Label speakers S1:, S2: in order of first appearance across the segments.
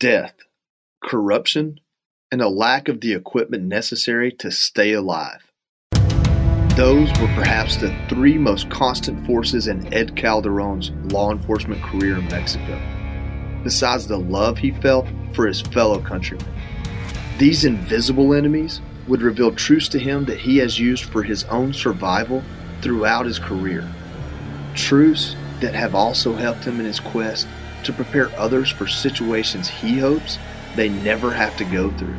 S1: death, corruption, and a lack of the equipment necessary to stay alive. Those were perhaps the three most constant forces in Ed Calderon's law enforcement career in Mexico, besides the love he felt for his fellow countrymen. These invisible enemies would reveal truths to him that he has used for his own survival throughout his career. Truths that have also helped him in his quest to prepare others for situations he hopes they never have to go through.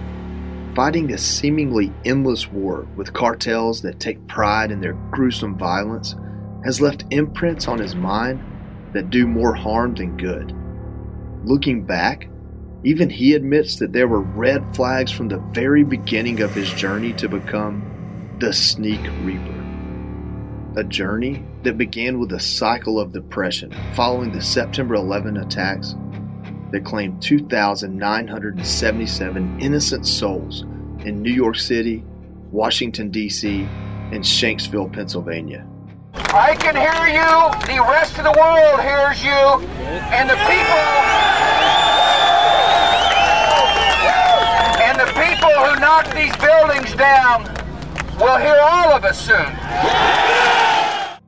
S1: Fighting a seemingly endless war with cartels that take pride in their gruesome violence has left imprints on his mind that do more harm than good. Looking back, even he admits that there were red flags from the very beginning of his journey to become the Sneak Reaper. A journey that began with a cycle of depression following the September 11 attacks that claimed 2,977 innocent souls in New York City, Washington, D.C., and Shanksville, Pennsylvania.
S2: I can hear you, the rest of the world hears you, and the people. And the people who knocked these buildings down will hear all of us soon.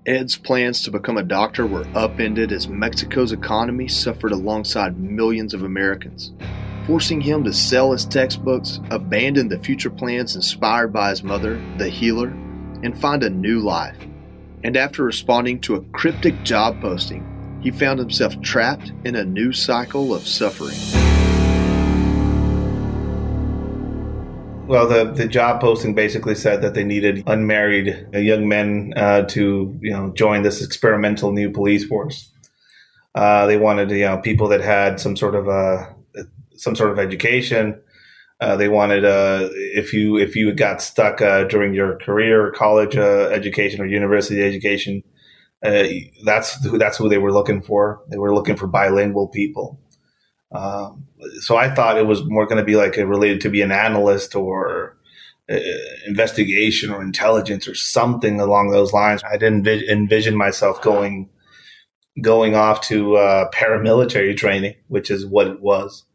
S1: Ed's plans to become a doctor were upended as Mexico's economy suffered alongside millions of Americans, forcing him to sell his textbooks, abandon the future plans inspired by his mother, the healer, and find a new life. And after responding to a cryptic job posting, he found himself trapped in a new cycle of suffering.
S3: Well, the, the job posting basically said that they needed unmarried young men uh, to you know join this experimental new police force. Uh, they wanted you know people that had some sort of uh, some sort of education. Uh, they wanted uh, if you if you got stuck uh, during your career college education or university education, that's who, that's who they were looking for. They were looking for bilingual people. Um, so I thought it was more going to be like related to be an analyst or uh, investigation or intelligence or something along those lines. I didn't env- envision myself going going off to uh, paramilitary training, which is what it was.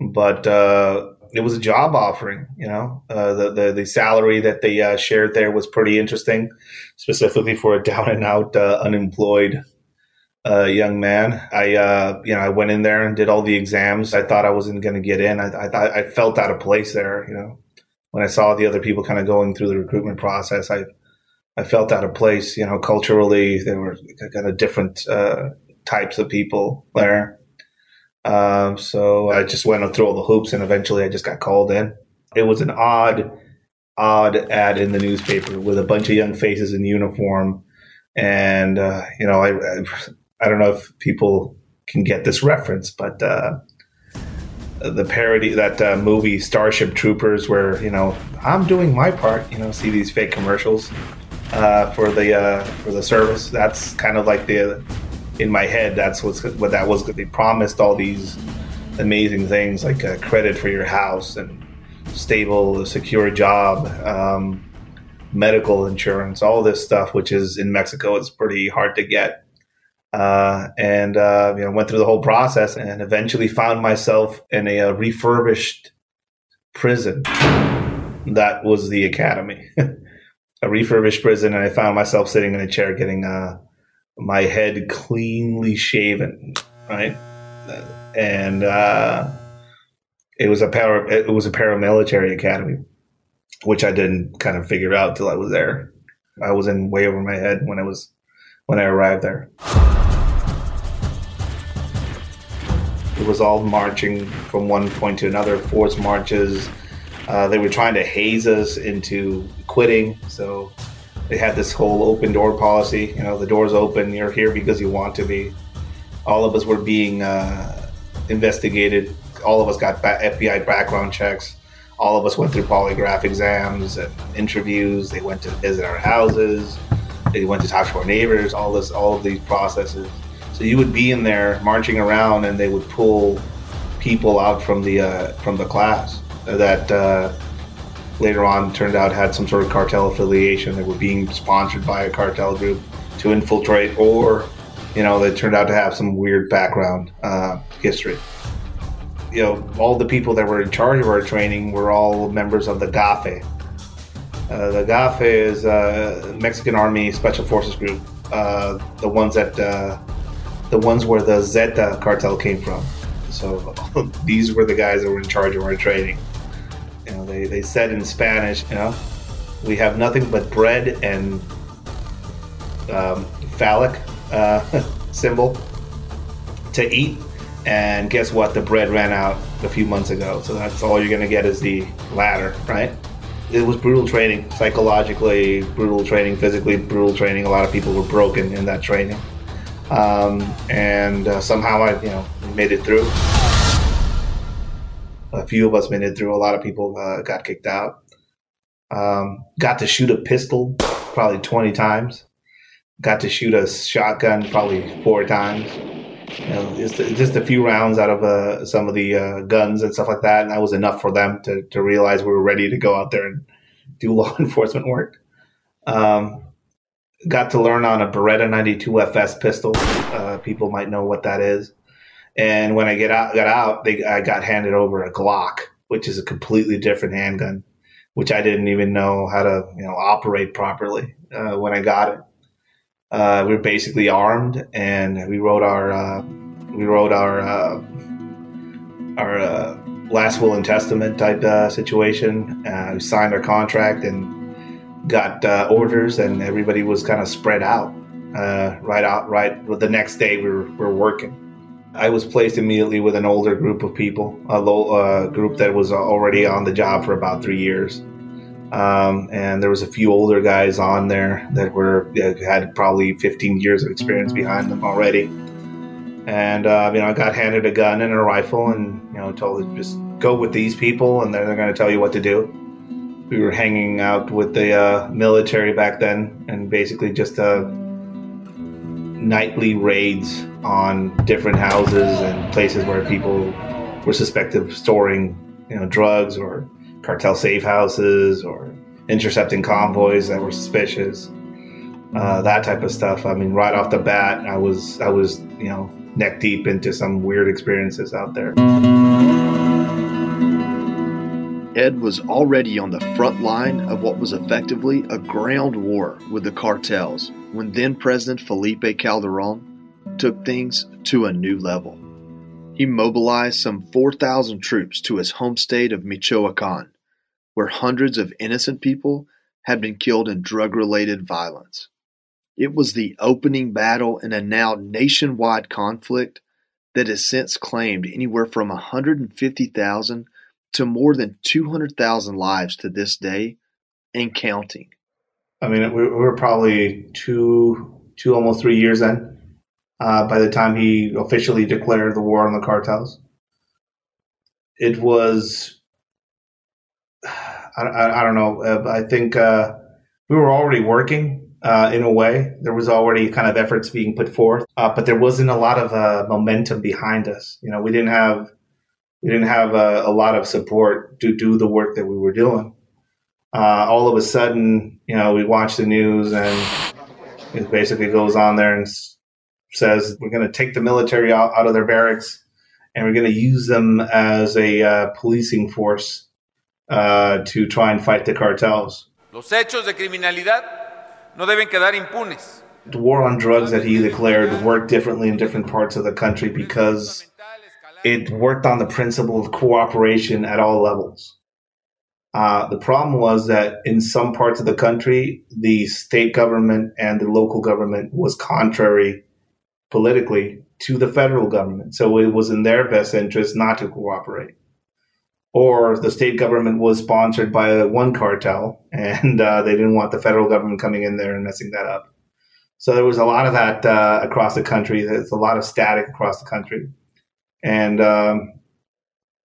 S3: But uh, it was a job offering. You know, uh, the, the, the salary that they uh, shared there was pretty interesting, specifically for a down and out uh, unemployed uh, young man. I, uh, you know, I went in there and did all the exams. I thought I wasn't going to get in. I, I I felt out of place there. You know, when I saw the other people kind of going through the recruitment process, I, I felt out of place. You know, culturally, there were kind of different uh, types of people there. Um, so I just went through all the hoops, and eventually, I just got called in. It was an odd, odd ad in the newspaper with a bunch of young faces in uniform and uh, you know I, I, I don't know if people can get this reference, but uh, the parody that uh, movie Starship Troopers, where you know I'm doing my part, you know, see these fake commercials uh, for the uh, for the service. That's kind of like the in my head. That's what's what that was. They promised all these amazing things like uh, credit for your house and stable, secure job. Um, medical insurance, all this stuff, which is in Mexico, it's pretty hard to get uh, and uh, you know went through the whole process and eventually found myself in a, a refurbished prison that was the academy. A refurbished prison and i found myself sitting in a chair getting uh, my head cleanly shaven right? And uh, it was a para, it was a paramilitary academy which i didn't kind of figure out till i was there. I was in way over my head when i was when i arrived there It was all marching from one point to another, forced marches. Uh, they were trying to haze us into quitting. So they had this whole open door policy. You know, the door's open. You're here because you want to be. All of us were being uh, investigated. All of us got FBI background checks. All of us went through polygraph exams and interviews. They went to visit our houses. They went to talk to our neighbors. All this, all of these processes. So you would be in there marching around, and they would pull people out from the uh, from the class that uh, later on turned out had some sort of cartel affiliation. They were being sponsored by a cartel group to infiltrate, or you know, they turned out to have some weird background uh, history. you know, all the people that were in charge of our training were all members of the GAFE. Uh, the GAFE is uh, Mexican Army Special Forces Group, uh, the ones that uh, the ones where the Zeta cartel came from. So these were the guys that were in charge of our training. You know, they, they said in Spanish, you know, we have nothing but bread and um, phallic uh, symbol to eat. And guess what? The bread ran out a few months ago. So that's all you're going to get is the ladder, right? It was brutal training, psychologically brutal training, physically brutal training. A lot of people were broken in that training. Um, and uh, somehow I, you know, made it through. A few of us made it through. A lot of people uh, got kicked out. Um, got to shoot a pistol probably 20 times. Got to shoot a shotgun probably four times. You know, just, just a few rounds out of uh, some of the uh, guns and stuff like that. And that was enough for them to, to realize we were ready to go out there and do law enforcement work. Um, got to learn on a Beretta 92 FS pistol. Uh, people might know what that is. And when I get out, got out, they, I got handed over a Glock, which is a completely different handgun, which I didn't even know how to, you know, operate properly uh, when I got it. Uh, we were basically armed, and we wrote our uh, we wrote our uh, our uh, last will and testament type uh, situation. we signed our contract and got orders, and everybody was kind of spread out. right out, right. The next day, we were, we were working I was placed immediately with an older group of people, a low, uh, group that was already on the job for about three years. Um, and there was a few older guys on there that were had probably 15 years of experience behind them already. And uh, you know, I got handed a gun and a rifle, and you know, told to just go with these people, and they're, they're going to tell you what to do. We were hanging out with the uh, military back then, and basically just uh, nightly raids on different houses and places where people were suspected of storing, you know, drugs or cartel safe houses or intercepting convoys that were suspicious. Uh, that type of stuff. I mean, right off the bat, I was I was you know neck deep into some weird experiences out there.
S1: Ed was already on the front line of what was effectively a ground war with the cartels when then President Felipe Calderon took things to a new level. He mobilized some 4,000 troops to his home state of Michoacan, where hundreds of innocent people had been killed in drug related violence. It was the opening battle in a now nationwide conflict that has since claimed anywhere from 150,000 to more than 200,000 lives to this day and counting.
S3: I mean, we were probably two, two almost three years in uh, by the time he officially declared the war on the cartels. It was, I, I, I don't know, uh, I think uh, we were already working uh, in a way. There was already kind of efforts being put forth, uh, but there wasn't a lot of uh, momentum behind us. You know, we didn't have we didn't have a, a, lot of support to do the work that we were doing. all of a sudden, you know, we watch the news and it basically goes on there and says we're going to take the military out, out of their barracks and we're going to use them as a uh, policing force uh, to try and fight the cartels.
S4: Los hechos de criminalidad no deben quedar impunes.
S3: The war on drugs that he declared worked differently in different parts of the country because it worked on the principle of cooperation at all levels. Uh, the problem was that in some parts of the country, the state government and the local government was contrary politically to the federal government. So it was in their best interest not to cooperate. Or the state government was sponsored by one cartel and uh, they didn't want the federal government coming in there and messing that up. So there was a lot of that uh, across the country. There's a lot of static across the country. And um,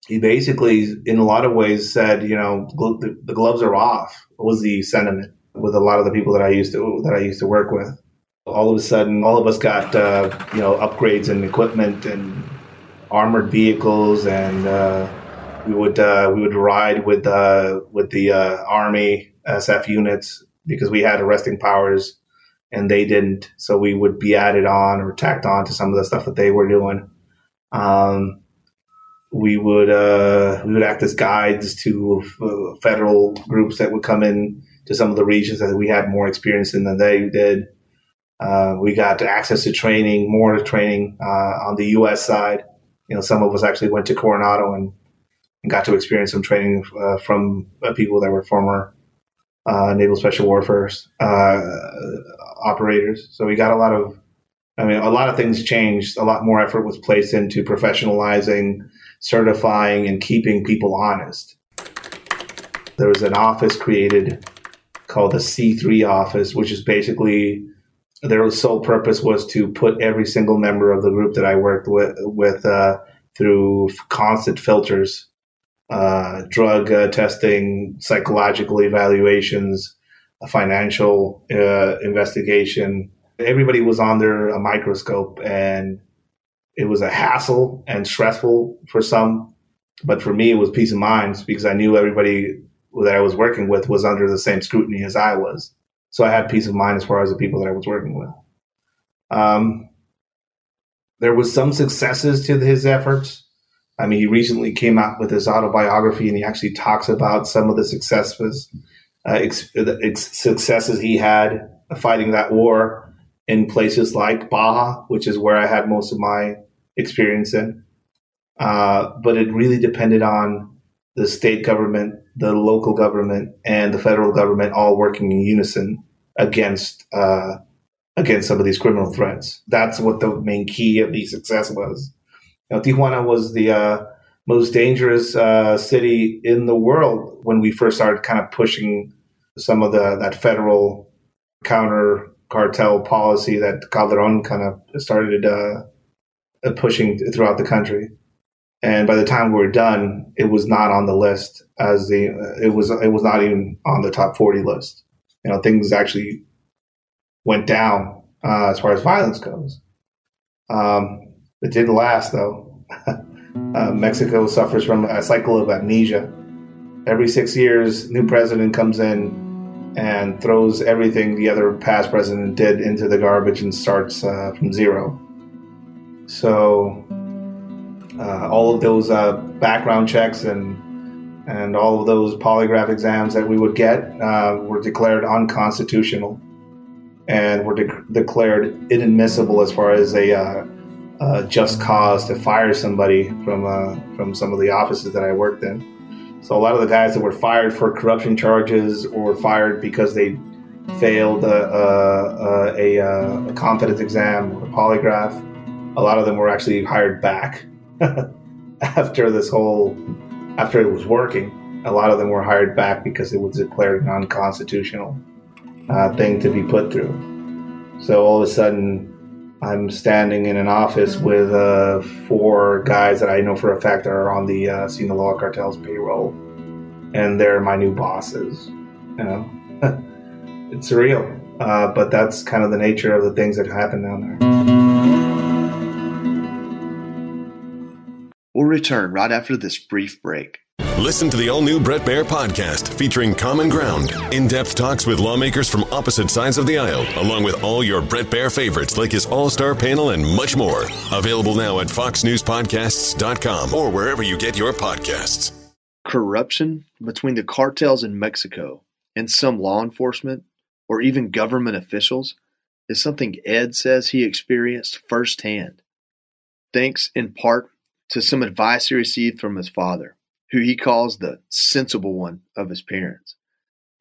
S3: he basically, in a lot of ways, said, you know, the, the gloves are off. Was the sentiment with a lot of the people that I used to that I used to work with all of a sudden, all of us got uh, you know upgrades and equipment and armored vehicles, and uh, we would uh, we would ride with uh, with the uh, army SF units because we had arresting powers and they didn't. So we would be added on or tacked on to some of the stuff that they were doing. Um, we would uh, we would act as guides to uh, federal groups that would come in to some of the regions that we had more experience in than they did. Uh, we got access to training, more training uh, on the U.S. side. You know, some of us actually went to Coronado and, and got to experience some training uh, from uh, people that were former naval special warfare operators. So we got a lot of I mean, a lot of things changed. A lot more effort was placed into professionalizing, certifying, and keeping people honest. There was an office created called the C3 office, which is basically their sole purpose was to put every single member of the group that I worked with, with uh, through constant filters, uh, drug uh, testing, psychological evaluations, financial uh, investigation, everybody was under a microscope and it was a hassle and stressful for some. But for me, it was peace of mind because I knew everybody that I was working with was under the same scrutiny as I was. So I had peace of mind as far as the people that I was working with. Um, there was some successes to his efforts. I mean, he recently came out with his autobiography, and he actually talks about some of the successes, uh, ex- ex- successes he had fighting that war in places like Baja, which is where I had most of my experience in. Uh, but it really depended on the state government, the local government, and the federal government all working in unison against uh, against some of these criminal threats. That's what the main key of the success was. Now, Tijuana was the uh, most dangerous uh, city in the world when we first started kind of pushing some of the that federal counter cartel policy that Calderon kind of started uh, pushing throughout the country. And by the time we were done, it was not on the list as the it was it was not even on the top forty list. You know, things actually went down uh, as far as violence goes. Um, it didn't last though. uh, Mexico suffers from a cycle of amnesia. Every six years, new president comes in, and throws everything the other past president did into the garbage and starts uh, from zero. So uh, all of those uh, background checks and and all of those polygraph exams that we would get uh, were declared unconstitutional and were de- declared inadmissible as far as a uh, just cause to fire somebody from uh, from some of the offices that I worked in. So a lot of the guys that were fired for corruption charges or fired because they failed a, a, a, a confidence exam or a polygraph, a lot of them were actually hired back after this whole after it was working. A lot of them were hired back because it was declared an unconstitutional uh, thing to be put through. So all of a sudden, I'm standing in an office with uh, four guys that I know for a fact are on the uh, Sinaloa cartel's payroll, and they're my new bosses. You know, it's surreal, uh, but that's kind of the nature of the things that happen down there.
S1: We'll return right after this brief break.
S5: Listen to the all new Brett Baier podcast featuring Common Ground, in depth talks with lawmakers from opposite sides of the aisle, along with all your Brett Baier favorites like his all star panel and much more. Available now at FoxNewsPodcasts.com or wherever you get your podcasts.
S1: Corruption between the cartels in Mexico and some law enforcement or even government officials is something Ed says he experienced firsthand, thanks in part to some advice he received from his father who he calls the sensible one of his parents.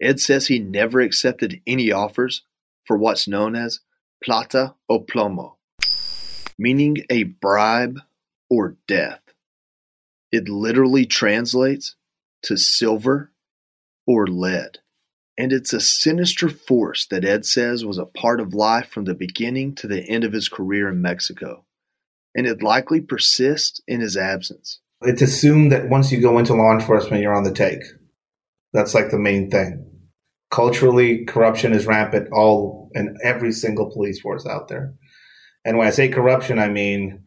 S1: Ed says he never accepted any offers for what's known as plata o plomo, meaning a bribe or death. It literally translates to silver or lead. And it's a sinister force that Ed says was a part of life from the beginning to the end of his career in Mexico. And it likely persists in his absence
S3: it's assumed that once you go into law enforcement, you're on the take. That's like the main thing. Culturally, corruption is rampant all in every single police force out there. And when I say corruption, I mean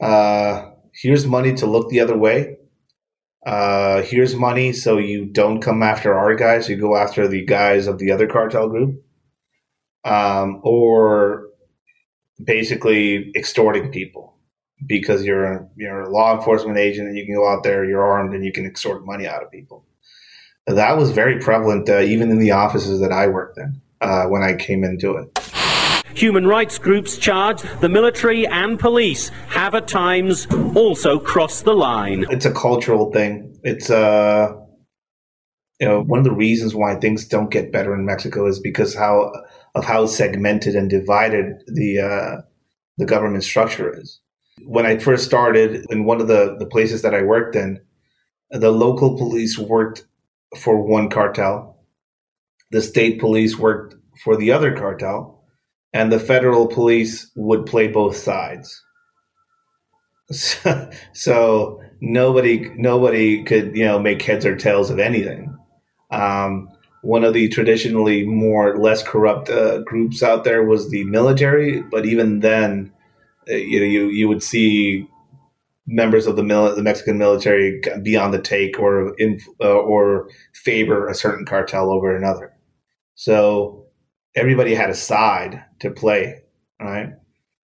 S3: uh, here's money to look the other way. Uh, here's money so you don't come after our guys, you go after the guys of the other cartel group. Um, or basically extorting people because you're you're a law enforcement agent and you can go out there, you're armed, and you can extort money out of people. That was very prevalent uh, even in the offices that I worked in uh, when I came into it.
S6: Human rights groups charge the military and police have at times also crossed the line.
S3: It's a cultural thing. It's uh you know one of the reasons why things don't get better in Mexico is because how of how segmented and divided the uh, the government structure is. When I first started in one of the, the places that I worked in, the local police worked for one cartel, the state police worked for the other cartel, and the federal police would play both sides. So, so nobody nobody could you know make heads or tails of anything. Um, one of the traditionally more less corrupt uh, groups out there was the military, but even then, you know, you you would see members of the mil- the Mexican military be on the take or in, uh, or favor a certain cartel over another. So everybody had a side to play, right?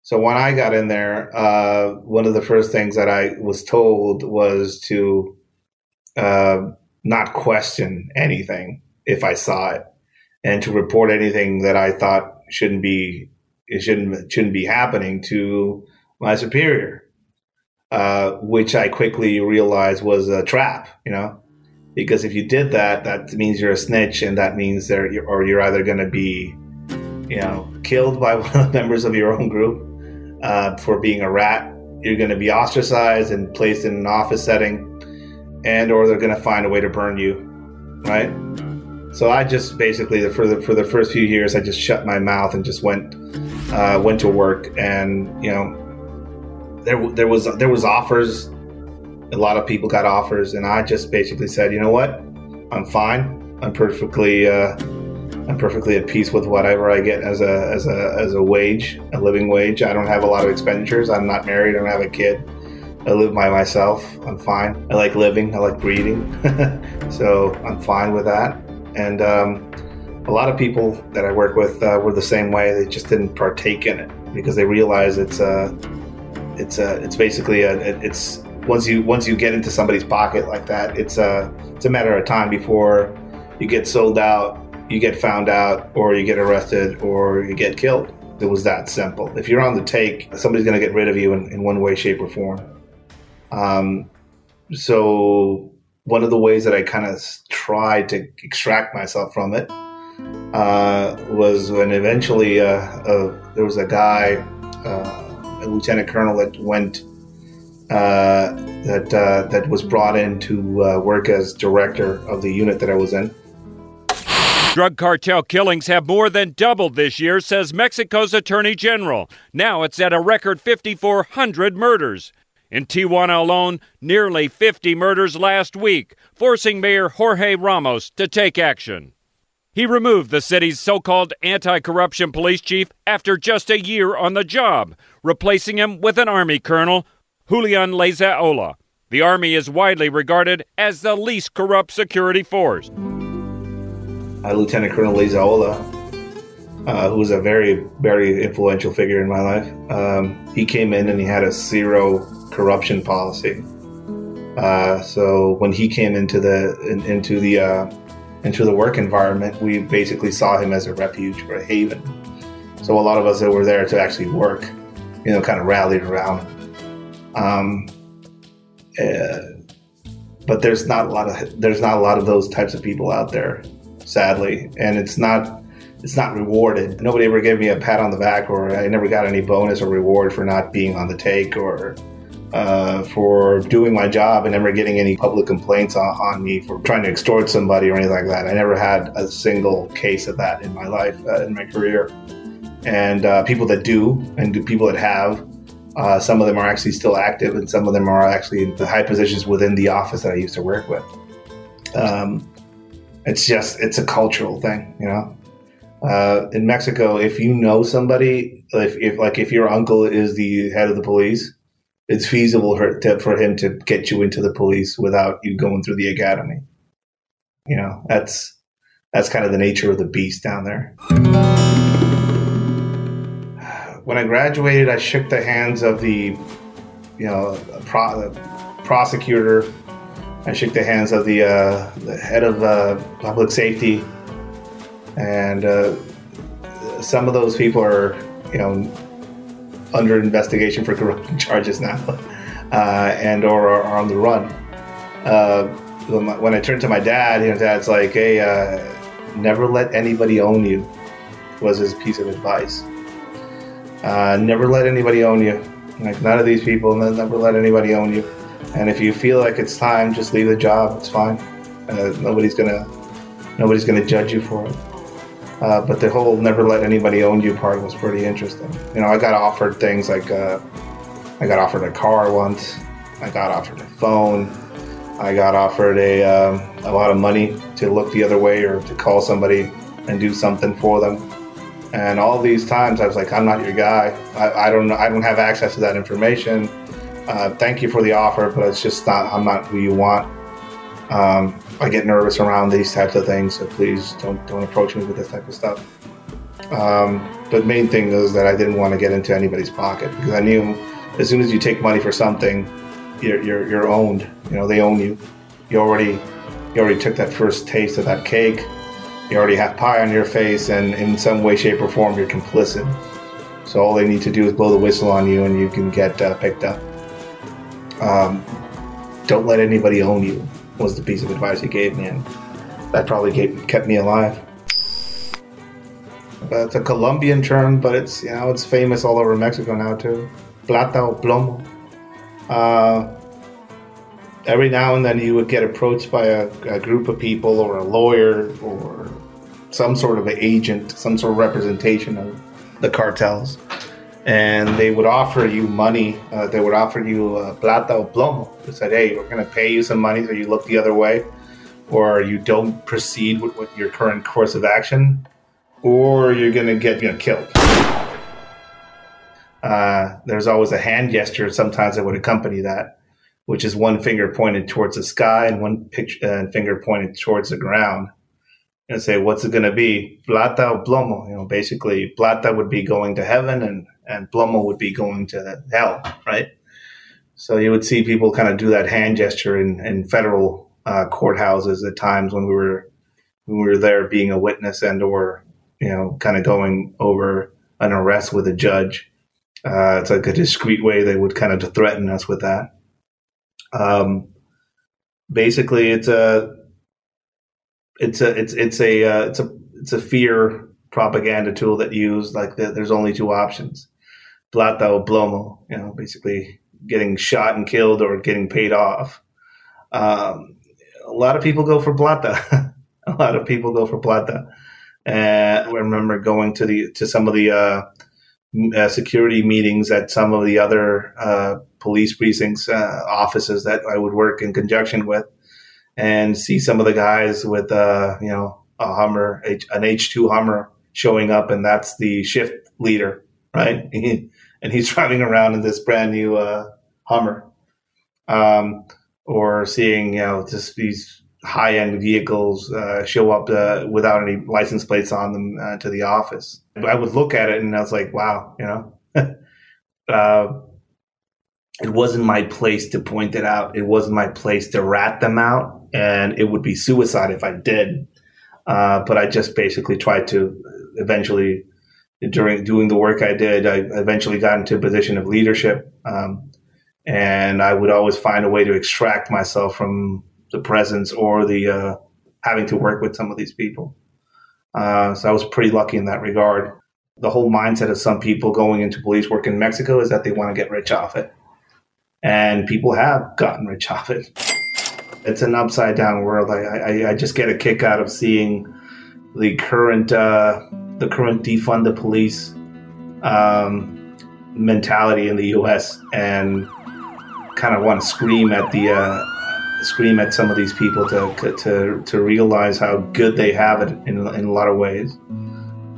S3: So when I got in there, uh, one of the first things that I was told was to uh, not question anything if I saw it, and to report anything that I thought shouldn't be it shouldn't shouldn't be happening to my superior, uh, which I quickly realized was a trap. You know, because if you did that, that means you're a snitch, and that means there or you're either going to be, you know, killed by one of the members of your own group uh, for being a rat. You're going to be ostracized and placed in an office setting, and or they're going to find a way to burn you, right? So I just basically for the for the first few years I just shut my mouth and just went uh, went to work and you know there there was there was offers. A lot of people got offers and I just basically said you know what? I'm fine. I'm perfectly uh, I'm perfectly at peace with whatever I get as a as a as a wage a living wage. I don't have a lot of expenditures. I'm not married. I don't have a kid. I live by myself. I'm fine. I like living. I like breathing. So I'm fine with that. And um, a lot of people that I work with uh, were the same way. They just didn't partake in it because they realize it's a, it's a, it's basically a, it's once you once you get into somebody's pocket like that, it's a, it's a matter of time before you get sold out, you get found out, or you get arrested, or you get killed. It was that simple. If you're on the take, somebody's going to get rid of you in, in one way, shape, or form. Um, so one of the ways that I kind of tried to extract myself from it uh, was when eventually uh, uh, there was a guy, uh, a lieutenant colonel that went that that was brought in to work as director of the unit that I was in.
S7: Drug cartel killings have more than doubled this year, says Mexico's Attorney General. Now it's at a record 5,400 murders. In Tijuana alone, nearly 50 murders last week, forcing Mayor Jorge Ramos to take action. He removed the city's so called anti corruption police chief after just a year on the job, replacing him with an Army colonel, Julian Leyzaola. The Army is widely regarded as the least corrupt security force.
S3: Uh, Lieutenant Colonel Leyzaola, uh, who was a very, very influential figure in my life, um, he came in and he had a zero corruption policy. Uh, so when he came into the in, into the uh, into the work environment, we basically saw him as a refuge or a haven. So a lot of us that were there to actually work, you know, kind of rallied around. Um, uh, but there's not a lot of there's not a lot of those types of people out there, sadly, and it's not it's not rewarded. Nobody ever gave me a pat on the back, or I never got any bonus or reward for not being on the take or uh, for doing my job and never getting any public complaints on, on, me for trying to extort somebody or anything like that. I never had a single case of that in my life, uh, in my career. And uh, people that do, and people that have, uh, some of them are actually still active, and some of them are actually in the high positions within the office that I used to work with. Um, it's just it's a cultural thing, you know. Uh, in Mexico, if you know somebody, if, if like if your uncle is the head of the police, it's feasible for, him to get you into the police without you going through the academy. You know, that's that's kind of the nature of the beast down there. When I graduated, I shook the hands of the you know pro, prosecutor. I shook the hands of the, uh, the head of uh, public safety, and uh, some of those people are you know under investigation for corruption charges now, uh, and or are on the run. Uh, when I turned to my dad, you dad's like, "Hey, uh, never let anybody own you," was his piece of advice. Uh, never let anybody own you. Like none of these people, never let anybody own you. And if you feel like it's time, just leave the job. It's fine. Uh, nobody's gonna nobody's gonna judge you for it. Uh, but the whole never let anybody own you part was pretty interesting. You know, I got offered things like uh, I got offered a car once. I got offered a phone. I got offered a um, a lot of money to look the other way or to call somebody and do something for them. And all these times, I was like, "I'm not your guy. I, I don't. I don't have access to that information. Uh, thank you for the offer, but it's just not. I'm not who you want." Um, I get nervous around these types of things, so please don't don't approach me with this type of stuff. Um, but main thing is that I didn't want to get into anybody's pocket because I knew as soon as you take money for something, you're, you're, you're owned. You know, they own you. You already you already took that first taste of that cake you already have pie on your face, and in some way, shape, or form, you're complicit. So all they need to do is blow the whistle on you, and you can get uh, picked up. Um, don't let anybody own you was the piece of advice he gave me, and that probably kept me alive. But it's a Colombian term, but it's you know it's famous all over Mexico now too. Plata o plomo. Uh, every now and then you would get approached by a, a, group of people or a lawyer or some sort of an agent, some sort of representation of the cartels, and they would offer you money. Uh, they would offer you uh, plata o plomo. They said, "Hey, we're going to pay you some money so you look the other way, or you don't proceed with, with your current course of action, or you're going to get you know, killed." Uh, there's always a hand gesture sometimes that would accompany that, which is one finger pointed towards the sky and one uh, finger pointed towards the ground and say, what's it going to be? Plata or plomo? You know, basically, plata would be going to heaven and, and plomo would be going to hell, right? So you would see people kind of do that hand gesture in, in federal uh, courthouses at times when we were when we were there being a witness and or you know kind of going over an arrest with a judge. Uh, it's like a discreet way they would kind of threaten us with that. Um, basically, it's a it's a it's it's a uh, it's a it's a fear propaganda tool that used like the, there's only two options plata o plomo you know basically getting shot and killed or getting paid off. Um, a lot of people go for plata. A lot of people go for plata. And i remember going to the to some of the uh, uh, security meetings at some of the other uh, police precincts uh, offices that i would work in conjunction with and see some of the guys with uh, you know a Hummer, an H two Hummer showing up, and that's the shift leader, right? and he's driving around in this brand new uh, Hummer, um, or seeing you know just these high end vehicles uh, show up uh, without any license plates on them uh, to the office. I would look at it and I was like, wow, you know. Uh, it wasn't my place to point it out. It wasn't my place to rat them out and it would be suicide if I did. Uh, but I just basically tried to eventually, during doing the work I did, I eventually got into a position of leadership. Um, and I would always find a way to extract myself from the presence or the uh, having to work with some of these people. Uh, so I was pretty lucky in that regard. The whole mindset of some people going into police work in Mexico is that they want to get rich off it. And people have gotten rich off it it's an upside down world. I, I, I just get a kick out of seeing the current uh, the current defund the police um, mentality in the U.S. and kind of want to scream at the uh, scream at some of these people to to to realize how good they have it in in a lot of ways.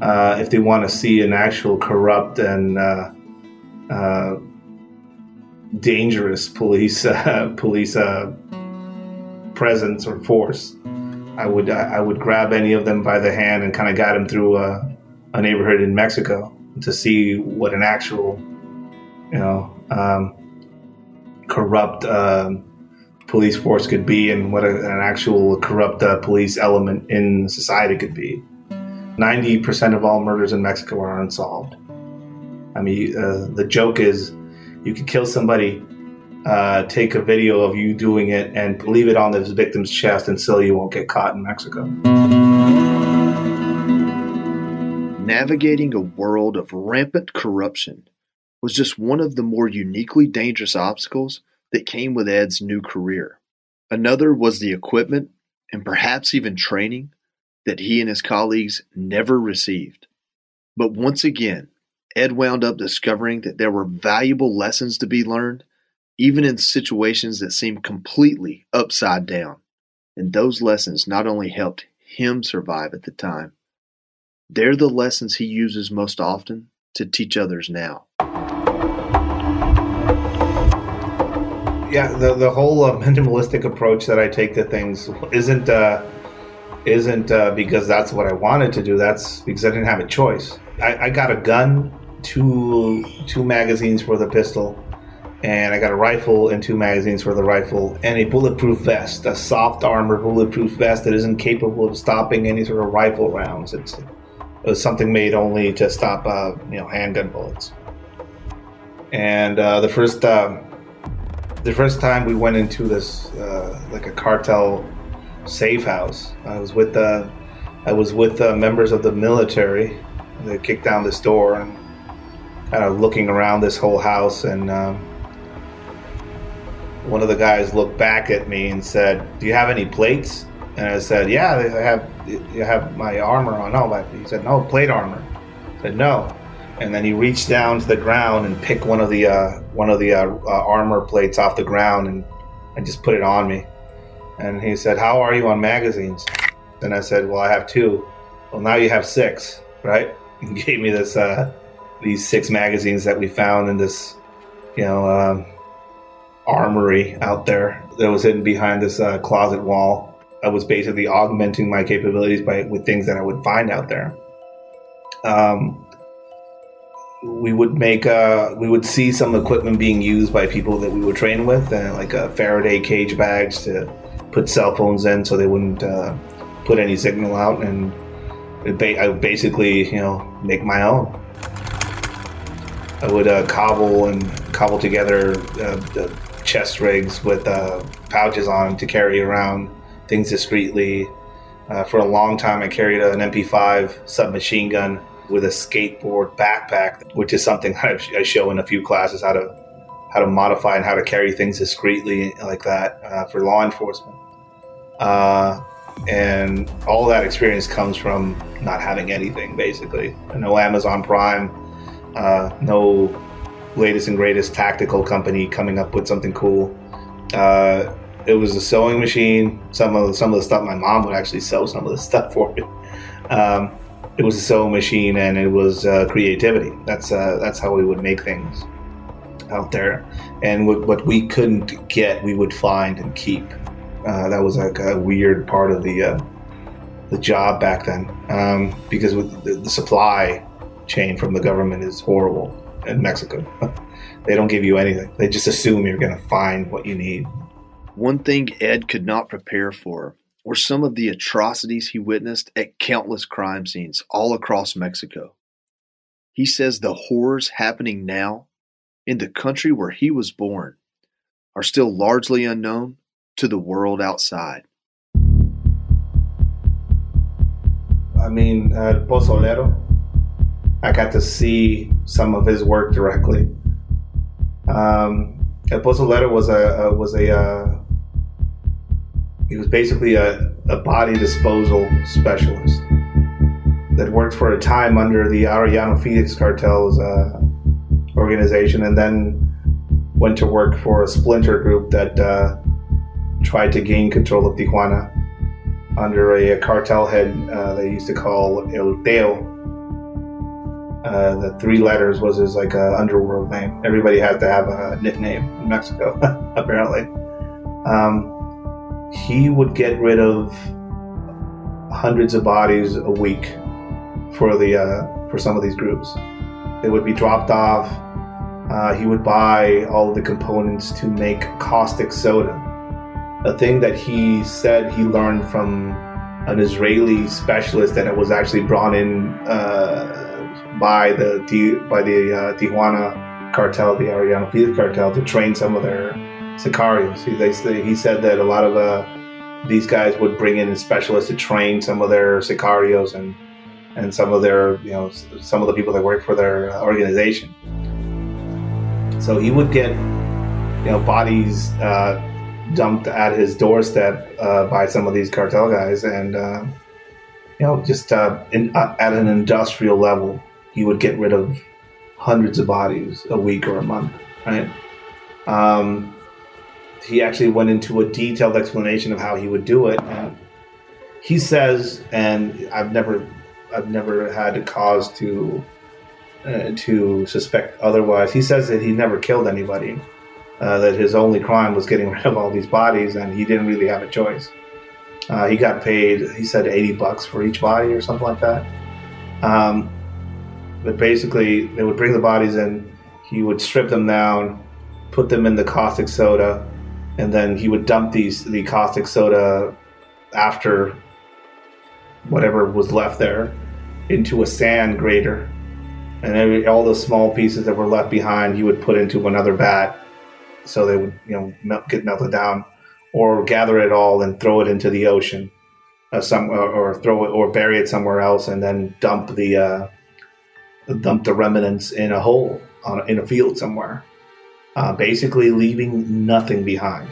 S3: Uh, if they want to see an actual corrupt and uh, uh, dangerous police police uh, presence or force, I would I would grab any of them by the hand and kind of guide them through a neighborhood in Mexico to see what an actual, you know, um, corrupt um, police force could be and what a, an actual corrupt uh, police element in society could be. 90% of all murders in Mexico are unsolved. I mean, uh, the joke is you could kill somebody, uh, take a video of you doing it, and leave it on the victim's chest, and still you won't get caught in Mexico.
S1: Navigating a world of rampant corruption was just one of the more uniquely dangerous obstacles that came with Ed's new career. Another was the equipment and perhaps even training that he and his colleagues never received. But once again, Ed wound up discovering that there were valuable lessons to be learned, even in situations that seemed completely upside down. And those lessons not only helped him survive at the time, they're the lessons he uses most often to teach others now.
S3: Yeah, the the whole uh, minimalistic approach that I take to things isn't uh, isn't uh, because that's what I wanted to do. That's because I didn't have a choice. I, I got a gun, two two magazines for the pistol, and I got a rifle and two magazines for the rifle, and a bulletproof vest, a soft armor bulletproof vest that isn't capable of stopping any sort of rifle rounds. It's was something made only to stop uh, you know handgun bullets. And uh, the first uh, the first time we went into this uh, like a cartel safe house, I was with the I was with uh, members of the military. They kicked down this door and kind of looking around this whole house, and um, one of the guys looked back at me and said, "Do you have any plates?" And I said, "Yeah, I have. You have my armor on." No, but he said, "No plate armor." I said, "No." and then he reached down to the ground and picked one of the uh, one of the uh, uh, armor plates off the ground and and just put it on me. And he said, "How are you on magazines?" And I said, "Well, I have two. Well, now you have six, right?" He gave me this uh, these six magazines that we found in this, you know, um, armory out there that was hidden behind this uh, closet wall. I was basically augmenting my capabilities by with things that I would find out there. Um, we would make uh, we would see some equipment being used by people that we would train with, uh, like uh, Faraday cage bags to put cell phones in so they wouldn't uh, put any signal out, and ba- I would basically you know make my own. I would uh, cobble and cobble together uh, the chest rigs with pouches on to carry around things discreetly. for a long time, I carried an MP5 submachine gun with a skateboard backpack, which is something I show in a few classes how to how to modify and how to carry things discreetly like that uh, for law enforcement. Uh, and all that experience comes from not having anything, basically. No Amazon Prime, uh, no latest and greatest tactical company coming up with something cool. It was a sewing machine. Some of the, some of the stuff my mom would actually sew some of the stuff for me. Um, it was a sewing machine and it was uh, creativity. That's uh, that's how we would make things out there. And what, what we couldn't get, we would find and keep. Uh, that was like a weird part of the uh, the job back then, um, because with the, the supply chain from the government is horrible in Mexico. they don't give you anything. They just assume you're going to find what you need.
S1: One thing Ed could not prepare for were some of the atrocities he witnessed at countless crime scenes all across Mexico. He says the horrors happening now in the country where he was born are still largely unknown to the world outside.
S3: I mean, uh, Pozolero, I got to see some of his work directly. Um, El Pozolero was a, a was a uh, he was basically a, a body disposal specialist that worked for a time under the Arellano Felix cartel's uh, organization and then went to work for a splinter group that uh, tried to gain control of Tijuana under a, a cartel head uh, they used to call El Teo. Uh, the three letters was his like a underworld name. Everybody had to have a nickname in Mexico, apparently. Um, he would get rid of hundreds of bodies a week for the uh, for some of these groups. They would be dropped off uh, he would buy all the components to make caustic soda. A thing that he said he learned from an Israeli specialist that it was actually brought in uh, by the by the uh, Tijuana cartel, the Arellano Felix cartel, to train some of their sicarios. He, they, he said that a lot of uh, these guys would bring in specialists to train some of their sicarios and and some of their you know some of the people that work for their organization. So he would get you know bodies uh, dumped at his doorstep uh, by some of these cartel guys, and uh, you know just uh, in, uh, at an industrial level, he would get rid of hundreds of bodies a week or a month, right? Um, he actually went into a detailed explanation of how he would do it. And he says, and I've never, I've never had a cause to uh, to suspect otherwise. He says that he never killed anybody, uh, that his only crime was getting rid of all these bodies, and he didn't really have a choice. Uh, he got paid, he said, eighty bucks for each body or something like that. Um, but basically, they would bring the bodies in. He would strip them down, put them in the caustic soda, and then he would dump these the caustic soda after whatever was left there into a sand grater. And every, all the small pieces that were left behind he would put into another vat so they would you know melt, get melted down or gather it all and throw it into the ocean uh, some or, or, throw it or bury it somewhere else and then dump the uh, dump the remnants in a hole on, in a field somewhere uh, basically leaving nothing behind.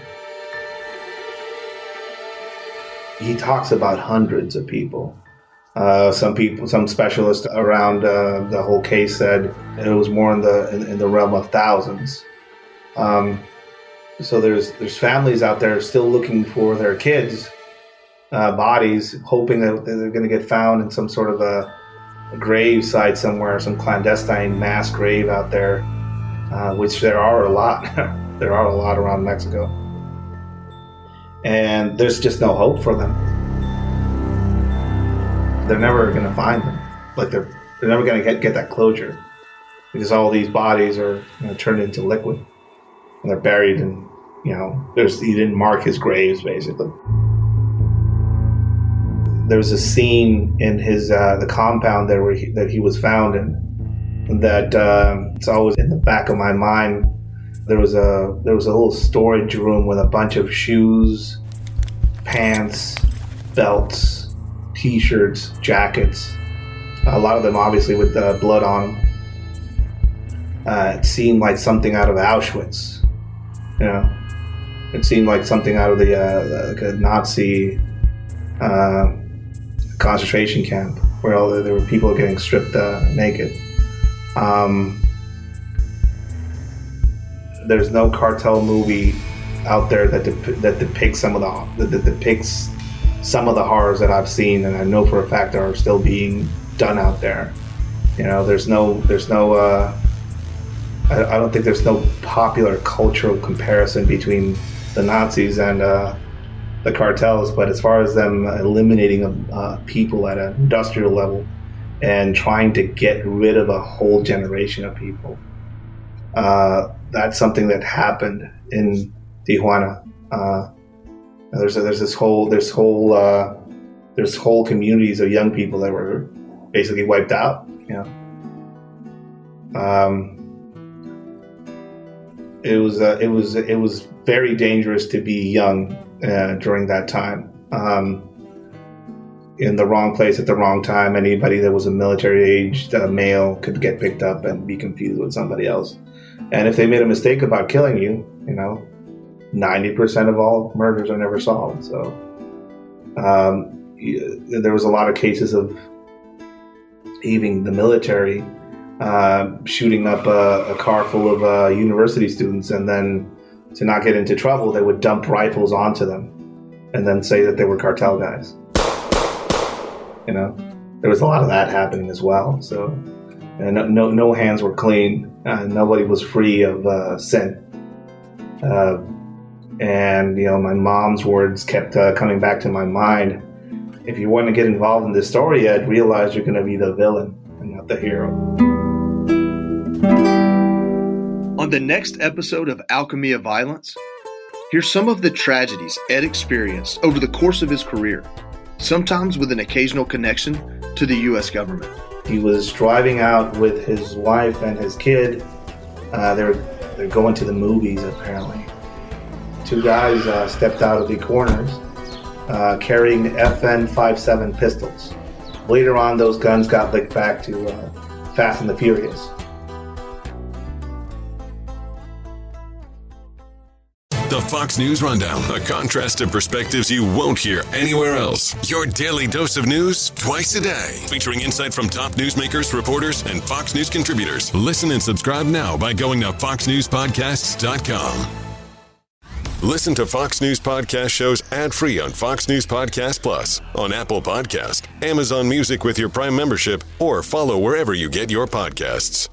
S3: He talks about hundreds of people. Uh, some people, some specialists around uh, the whole case said it was more in the in, in the realm of thousands. Um, so there's there's families out there still looking for their kids' uh, bodies, hoping that they're going to get found in some sort of a, a grave site somewhere, some clandestine mass grave out there uh, which there are a lot. there are a lot around Mexico. And there's just no hope for them. They're never going to find them. Like they're they're never going to get get that closure because all these bodies are you know, turned into liquid and they're buried and you know there's he didn't mark his graves basically. There was a scene in his uh, the compound there where he, that he was found in that um, it's always in the back of my mind. There was a there was a little storage room with a bunch of shoes, pants, belts, t-shirts, jackets. A lot of them obviously with uh, blood on them. Uh, it seemed like something out of Auschwitz. You know, it seemed like something out of the uh, Nazi uh, concentration camp where all the, there were people getting stripped uh, naked. Um, there's no cartel movie out there that dep- that depicts some of the that, depicts some of the horrors that I've seen, and I know for a fact are still being done out there. You know, there's no there's no uh, I, I don't think there's no popular cultural comparison between the Nazis and uh, the cartels, but as far as them eliminating uh, people at an industrial level, and trying to get rid of a whole generation of people. Uh, that's something that happened in Tijuana. Uh, there's there's this whole there's whole uh, there's whole communities of young people that were basically wiped out. You know, um, it was uh, it was it was very dangerous to be young uh, during that time. Um, in the wrong place at the wrong time. Anybody that was a military aged uh, male could get picked up and be confused with somebody else. And if they made a mistake about killing you, you know, 90% of all murders are never solved. So um, there was a lot of cases of even the military uh, shooting up a, a, car full of uh, university students and then to not get into trouble, they would dump rifles onto them and then say that they were cartel guys. You know, there was a lot of that happening as well. So, no, no, no hands were clean. Uh, nobody was free of uh, sin. Uh, and you know, my mom's words kept uh, coming back to my mind. If you want to get involved in this story, I'd realize you're going to be the villain and not the hero.
S1: On the next episode of Alchemy of Violence, here's some of the tragedies Ed experienced over the course of his career, sometimes with an occasional connection to the U.S. government.
S3: He was driving out with his wife and his kid. Uh, they're they're going to the movies apparently. Two guys uh, stepped out of the corners uh, carrying FN 57 pistols. Later on, those guns got linked back to uh, Fast and the Furious.
S5: The Fox News Rundown, a contrast of perspectives you won't hear anywhere else. Your daily dose of news twice a day, featuring insight from top newsmakers, reporters, and Fox News contributors. Listen and subscribe now by going to foxnewspodcasts.com. Listen to Fox News Podcast shows ad-free on Fox News Podcast Plus, on Apple Podcast, Amazon Music with your Prime membership, or follow wherever you get your podcasts.